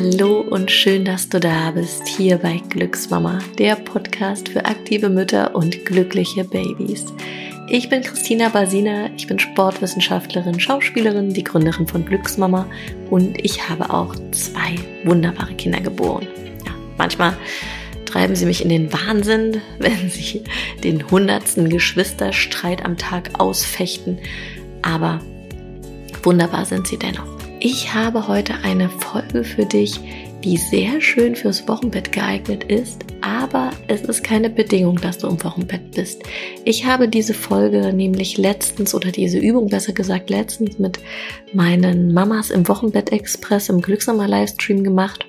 Hallo und schön, dass du da bist, hier bei Glücksmama, der Podcast für aktive Mütter und glückliche Babys. Ich bin Christina Basina, ich bin Sportwissenschaftlerin, Schauspielerin, die Gründerin von Glücksmama und ich habe auch zwei wunderbare Kinder geboren. Ja, manchmal treiben sie mich in den Wahnsinn, wenn sie den hundertsten Geschwisterstreit am Tag ausfechten, aber wunderbar sind sie dennoch. Ich habe heute eine Folge für dich, die sehr schön fürs Wochenbett geeignet ist, aber es ist keine Bedingung, dass du im Wochenbett bist. Ich habe diese Folge nämlich letztens oder diese Übung besser gesagt letztens mit meinen Mamas im Wochenbett Express im Glücksnummer Livestream gemacht.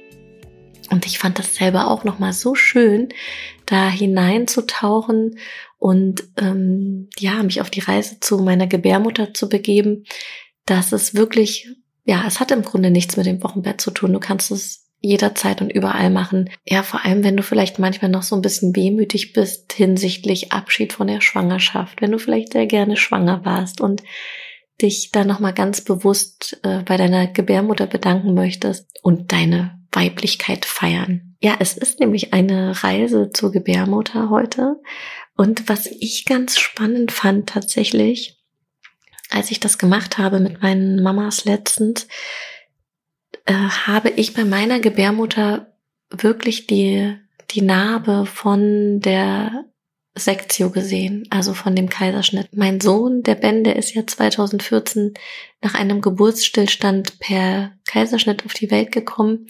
Und ich fand das selber auch nochmal so schön, da hineinzutauchen und ähm, ja, mich auf die Reise zu meiner Gebärmutter zu begeben, dass es wirklich ja, es hat im Grunde nichts mit dem Wochenbett zu tun. Du kannst es jederzeit und überall machen. Ja, vor allem, wenn du vielleicht manchmal noch so ein bisschen wehmütig bist hinsichtlich Abschied von der Schwangerschaft, wenn du vielleicht sehr gerne schwanger warst und dich da nochmal ganz bewusst äh, bei deiner Gebärmutter bedanken möchtest und deine Weiblichkeit feiern. Ja, es ist nämlich eine Reise zur Gebärmutter heute. Und was ich ganz spannend fand tatsächlich, als ich das gemacht habe mit meinen Mamas letztens, äh, habe ich bei meiner Gebärmutter wirklich die, die Narbe von der Sektio gesehen, also von dem Kaiserschnitt. Mein Sohn, der Ben, der ist ja 2014 nach einem Geburtsstillstand per Kaiserschnitt auf die Welt gekommen.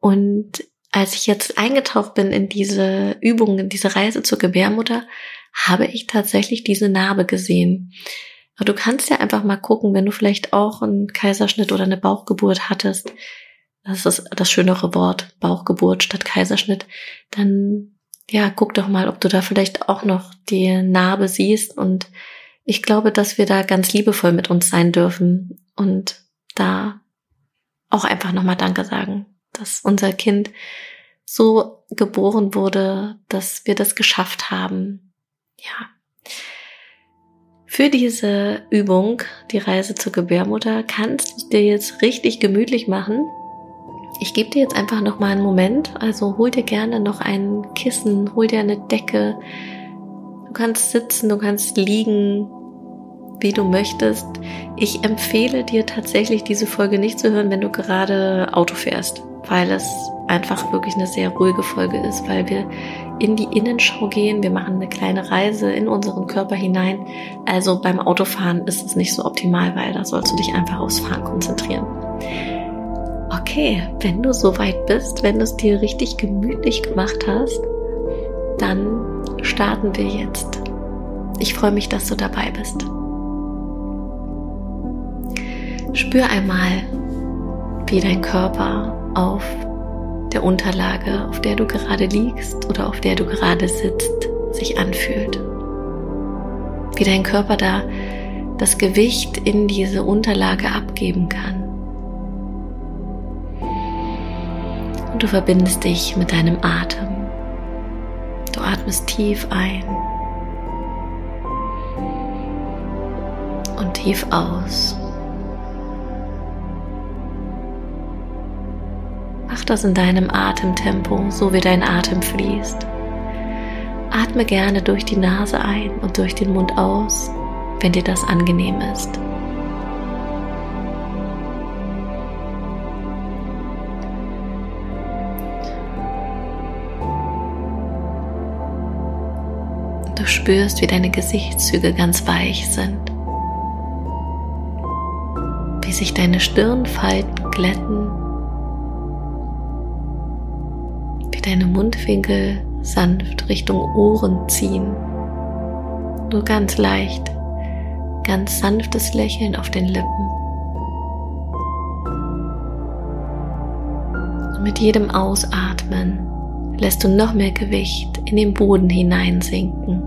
Und als ich jetzt eingetaucht bin in diese Übung, in diese Reise zur Gebärmutter, habe ich tatsächlich diese Narbe gesehen. Aber du kannst ja einfach mal gucken, wenn du vielleicht auch einen Kaiserschnitt oder eine Bauchgeburt hattest. Das ist das schönere Wort, Bauchgeburt statt Kaiserschnitt. Dann, ja, guck doch mal, ob du da vielleicht auch noch die Narbe siehst. Und ich glaube, dass wir da ganz liebevoll mit uns sein dürfen und da auch einfach nochmal Danke sagen, dass unser Kind so geboren wurde, dass wir das geschafft haben. Ja. Für diese Übung, die Reise zur Gebärmutter, kannst du dir jetzt richtig gemütlich machen. Ich gebe dir jetzt einfach noch mal einen Moment. Also hol dir gerne noch ein Kissen, hol dir eine Decke. Du kannst sitzen, du kannst liegen, wie du möchtest. Ich empfehle dir tatsächlich diese Folge nicht zu hören, wenn du gerade Auto fährst, weil es einfach wirklich eine sehr ruhige Folge ist, weil wir in die Innenschau gehen. Wir machen eine kleine Reise in unseren Körper hinein. Also beim Autofahren ist es nicht so optimal, weil da sollst du dich einfach aufs Fahren konzentrieren. Okay, wenn du soweit bist, wenn du es dir richtig gemütlich gemacht hast, dann starten wir jetzt. Ich freue mich, dass du dabei bist. Spür einmal, wie dein Körper auf der Unterlage, auf der du gerade liegst oder auf der du gerade sitzt, sich anfühlt. Wie dein Körper da das Gewicht in diese Unterlage abgeben kann. Und du verbindest dich mit deinem Atem. Du atmest tief ein und tief aus. Mach das in deinem Atemtempo, so wie dein Atem fließt. Atme gerne durch die Nase ein und durch den Mund aus, wenn dir das angenehm ist. Du spürst, wie deine Gesichtszüge ganz weich sind, wie sich deine Stirnfalten glätten deine Mundwinkel sanft Richtung Ohren ziehen. Nur ganz leicht, ganz sanftes Lächeln auf den Lippen. Und mit jedem Ausatmen lässt du noch mehr Gewicht in den Boden hineinsinken.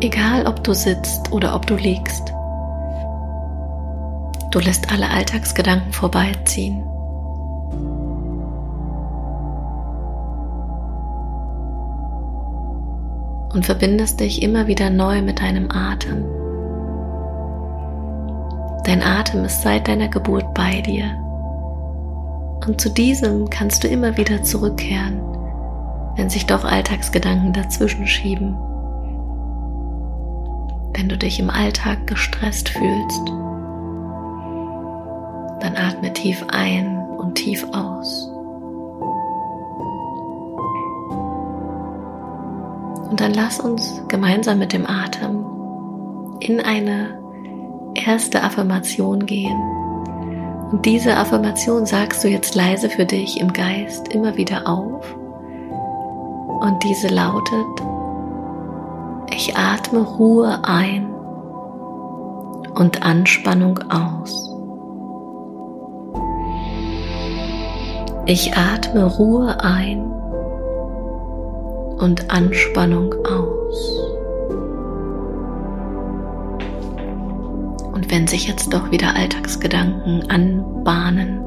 Egal ob du sitzt oder ob du liegst. Du lässt alle Alltagsgedanken vorbeiziehen. Und verbindest dich immer wieder neu mit deinem Atem. Dein Atem ist seit deiner Geburt bei dir. Und zu diesem kannst du immer wieder zurückkehren, wenn sich doch Alltagsgedanken dazwischen schieben. Wenn du dich im Alltag gestresst fühlst, dann atme tief ein und tief aus. Und dann lass uns gemeinsam mit dem Atem in eine erste Affirmation gehen. Und diese Affirmation sagst du jetzt leise für dich im Geist immer wieder auf. Und diese lautet, ich atme Ruhe ein und Anspannung aus. Ich atme Ruhe ein und Anspannung aus. Und wenn sich jetzt doch wieder Alltagsgedanken anbahnen,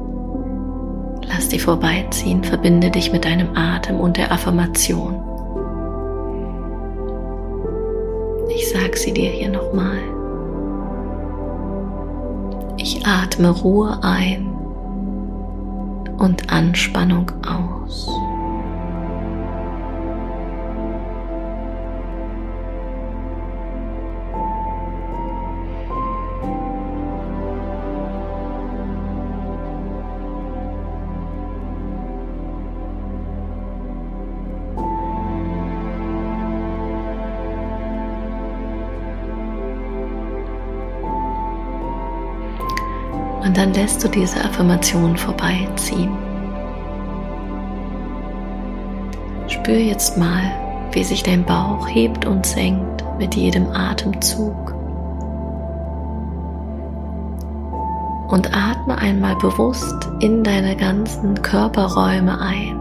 lass die vorbeiziehen, verbinde dich mit deinem Atem und der Affirmation. Ich sag sie dir hier nochmal. Ich atme Ruhe ein und Anspannung aus. Dann lässt du diese Affirmation vorbeiziehen. Spür jetzt mal, wie sich dein Bauch hebt und senkt mit jedem Atemzug. Und atme einmal bewusst in deine ganzen Körperräume ein.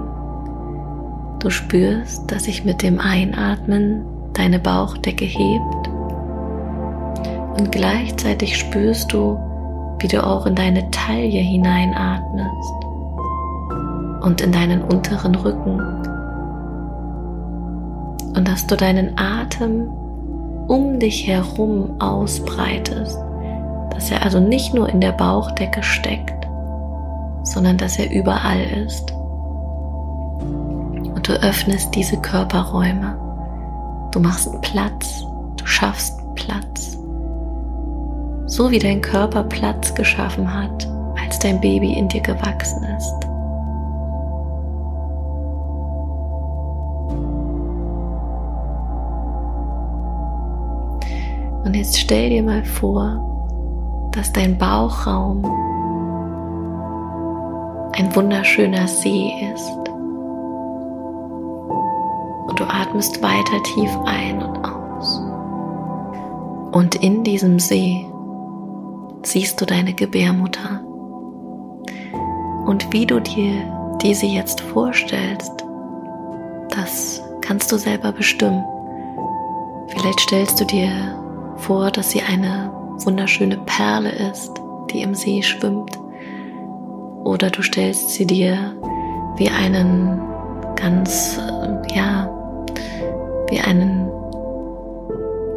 Du spürst, dass sich mit dem Einatmen deine Bauchdecke hebt und gleichzeitig spürst du, wie du auch in deine Taille hineinatmest und in deinen unteren Rücken. Und dass du deinen Atem um dich herum ausbreitest, dass er also nicht nur in der Bauchdecke steckt, sondern dass er überall ist. Und du öffnest diese Körperräume. Du machst Platz, du schaffst Platz so wie dein Körper Platz geschaffen hat, als dein Baby in dir gewachsen ist. Und jetzt stell dir mal vor, dass dein Bauchraum ein wunderschöner See ist. Und du atmest weiter tief ein und aus. Und in diesem See siehst du deine Gebärmutter. Und wie du dir diese jetzt vorstellst, das kannst du selber bestimmen. Vielleicht stellst du dir vor, dass sie eine wunderschöne Perle ist, die im See schwimmt. Oder du stellst sie dir wie einen ganz, ja, wie einen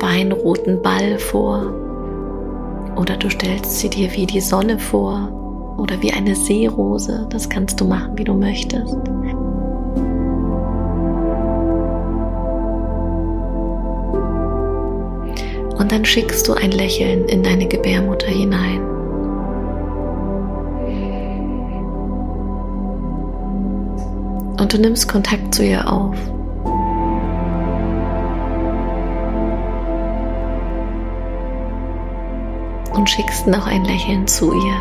weinroten Ball vor, oder du stellst sie dir wie die Sonne vor oder wie eine Seerose. Das kannst du machen, wie du möchtest. Und dann schickst du ein Lächeln in deine Gebärmutter hinein. Und du nimmst Kontakt zu ihr auf. Und schickst noch ein Lächeln zu ihr.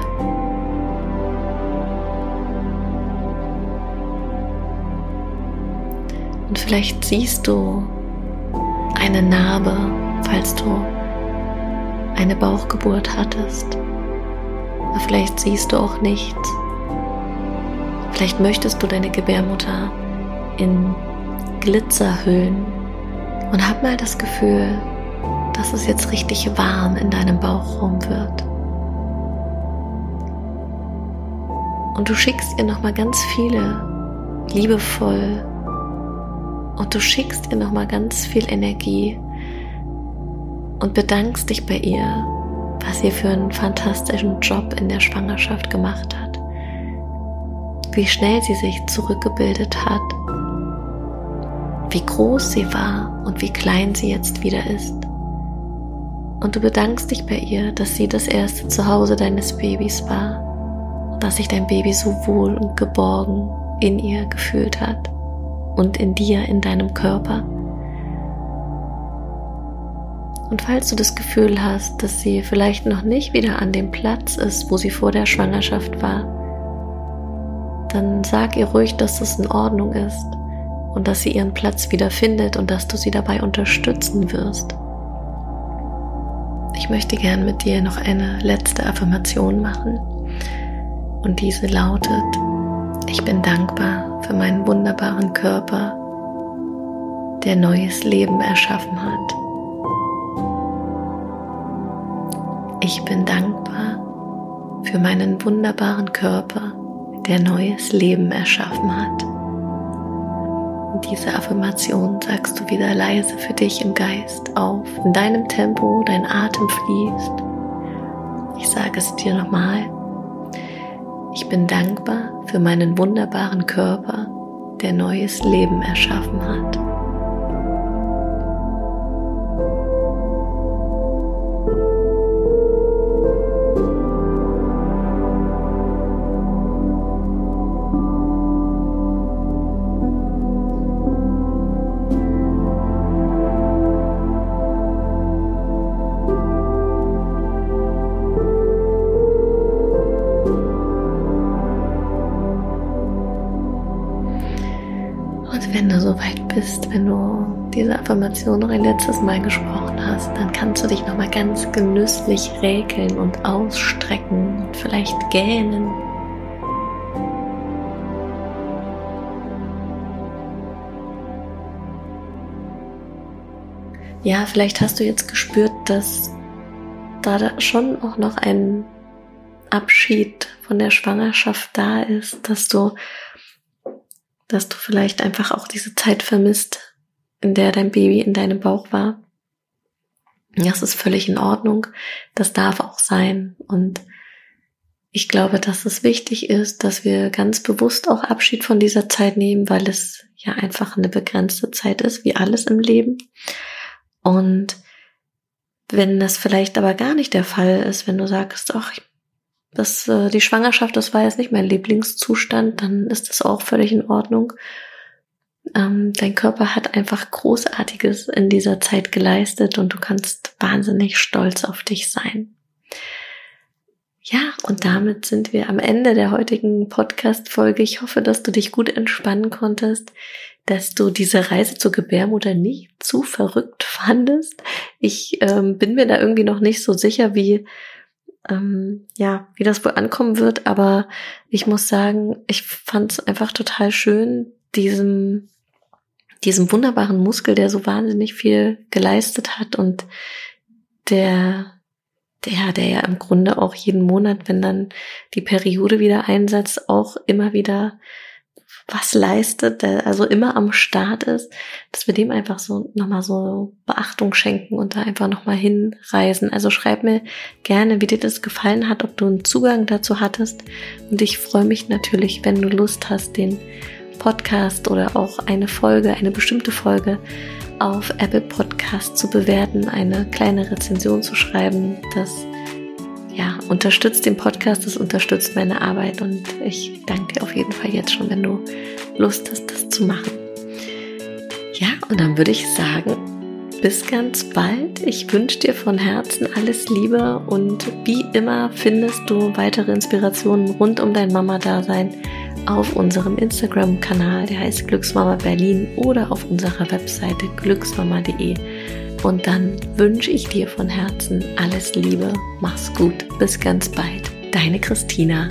Und vielleicht siehst du eine Narbe, falls du eine Bauchgeburt hattest. Aber vielleicht siehst du auch nichts. Vielleicht möchtest du deine Gebärmutter in Glitzer hüllen und hab mal das Gefühl, dass es jetzt richtig warm in deinem Bauchraum wird. Und du schickst ihr nochmal ganz viele liebevoll und du schickst ihr nochmal ganz viel Energie und bedankst dich bei ihr, was sie für einen fantastischen Job in der Schwangerschaft gemacht hat. wie schnell sie sich zurückgebildet hat, wie groß sie war und wie klein sie jetzt wieder ist. Und du bedankst dich bei ihr, dass sie das erste Zuhause deines Babys war und dass sich dein Baby so wohl und geborgen in ihr gefühlt hat und in dir, in deinem Körper. Und falls du das Gefühl hast, dass sie vielleicht noch nicht wieder an dem Platz ist, wo sie vor der Schwangerschaft war, dann sag ihr ruhig, dass das in Ordnung ist und dass sie ihren Platz wieder findet und dass du sie dabei unterstützen wirst. Ich möchte gern mit dir noch eine letzte Affirmation machen und diese lautet, ich bin dankbar für meinen wunderbaren Körper, der neues Leben erschaffen hat. Ich bin dankbar für meinen wunderbaren Körper, der neues Leben erschaffen hat. Und diese Affirmation sagst du wieder leise für dich im Geist auf, in deinem Tempo, dein Atem fließt. Ich sage es dir nochmal. Ich bin dankbar für meinen wunderbaren Körper, der neues Leben erschaffen hat. Diese Affirmation noch ein letztes Mal gesprochen hast, dann kannst du dich noch mal ganz genüsslich räkeln und ausstrecken und vielleicht gähnen. Ja, vielleicht hast du jetzt gespürt, dass da schon auch noch ein Abschied von der Schwangerschaft da ist, dass du dass du vielleicht einfach auch diese Zeit vermisst, in der dein Baby in deinem Bauch war. Das ist völlig in Ordnung. Das darf auch sein. Und ich glaube, dass es wichtig ist, dass wir ganz bewusst auch Abschied von dieser Zeit nehmen, weil es ja einfach eine begrenzte Zeit ist, wie alles im Leben. Und wenn das vielleicht aber gar nicht der Fall ist, wenn du sagst, ach, dass äh, die Schwangerschaft, das war jetzt nicht mein Lieblingszustand, dann ist das auch völlig in Ordnung. Ähm, dein Körper hat einfach Großartiges in dieser Zeit geleistet und du kannst wahnsinnig stolz auf dich sein. Ja, und damit sind wir am Ende der heutigen Podcast-Folge. Ich hoffe, dass du dich gut entspannen konntest, dass du diese Reise zur Gebärmutter nicht zu verrückt fandest. Ich ähm, bin mir da irgendwie noch nicht so sicher, wie ähm, ja, wie das wohl ankommen wird, aber ich muss sagen, ich fand es einfach total schön, diesem, diesem wunderbaren Muskel, der so wahnsinnig viel geleistet hat und der, der, der ja im Grunde auch jeden Monat, wenn dann die Periode wieder einsetzt, auch immer wieder was leistet, der also immer am Start ist, dass wir dem einfach so nochmal so Beachtung schenken und da einfach nochmal hinreisen. Also schreib mir gerne, wie dir das gefallen hat, ob du einen Zugang dazu hattest. Und ich freue mich natürlich, wenn du Lust hast, den Podcast oder auch eine Folge, eine bestimmte Folge auf Apple Podcast zu bewerten, eine kleine Rezension zu schreiben. Das ja, unterstützt den Podcast, das unterstützt meine Arbeit und ich danke dir auf jeden Fall jetzt schon, wenn du Lust hast, das zu machen. Ja, und dann würde ich sagen, bis ganz bald. Ich wünsche dir von Herzen alles Liebe und wie immer findest du weitere Inspirationen rund um dein Mama-Dasein auf unserem Instagram-Kanal, der heißt Glücksmama Berlin oder auf unserer Webseite glücksmama.de. Und dann wünsche ich dir von Herzen alles Liebe. Mach's gut. Bis ganz bald. Deine Christina.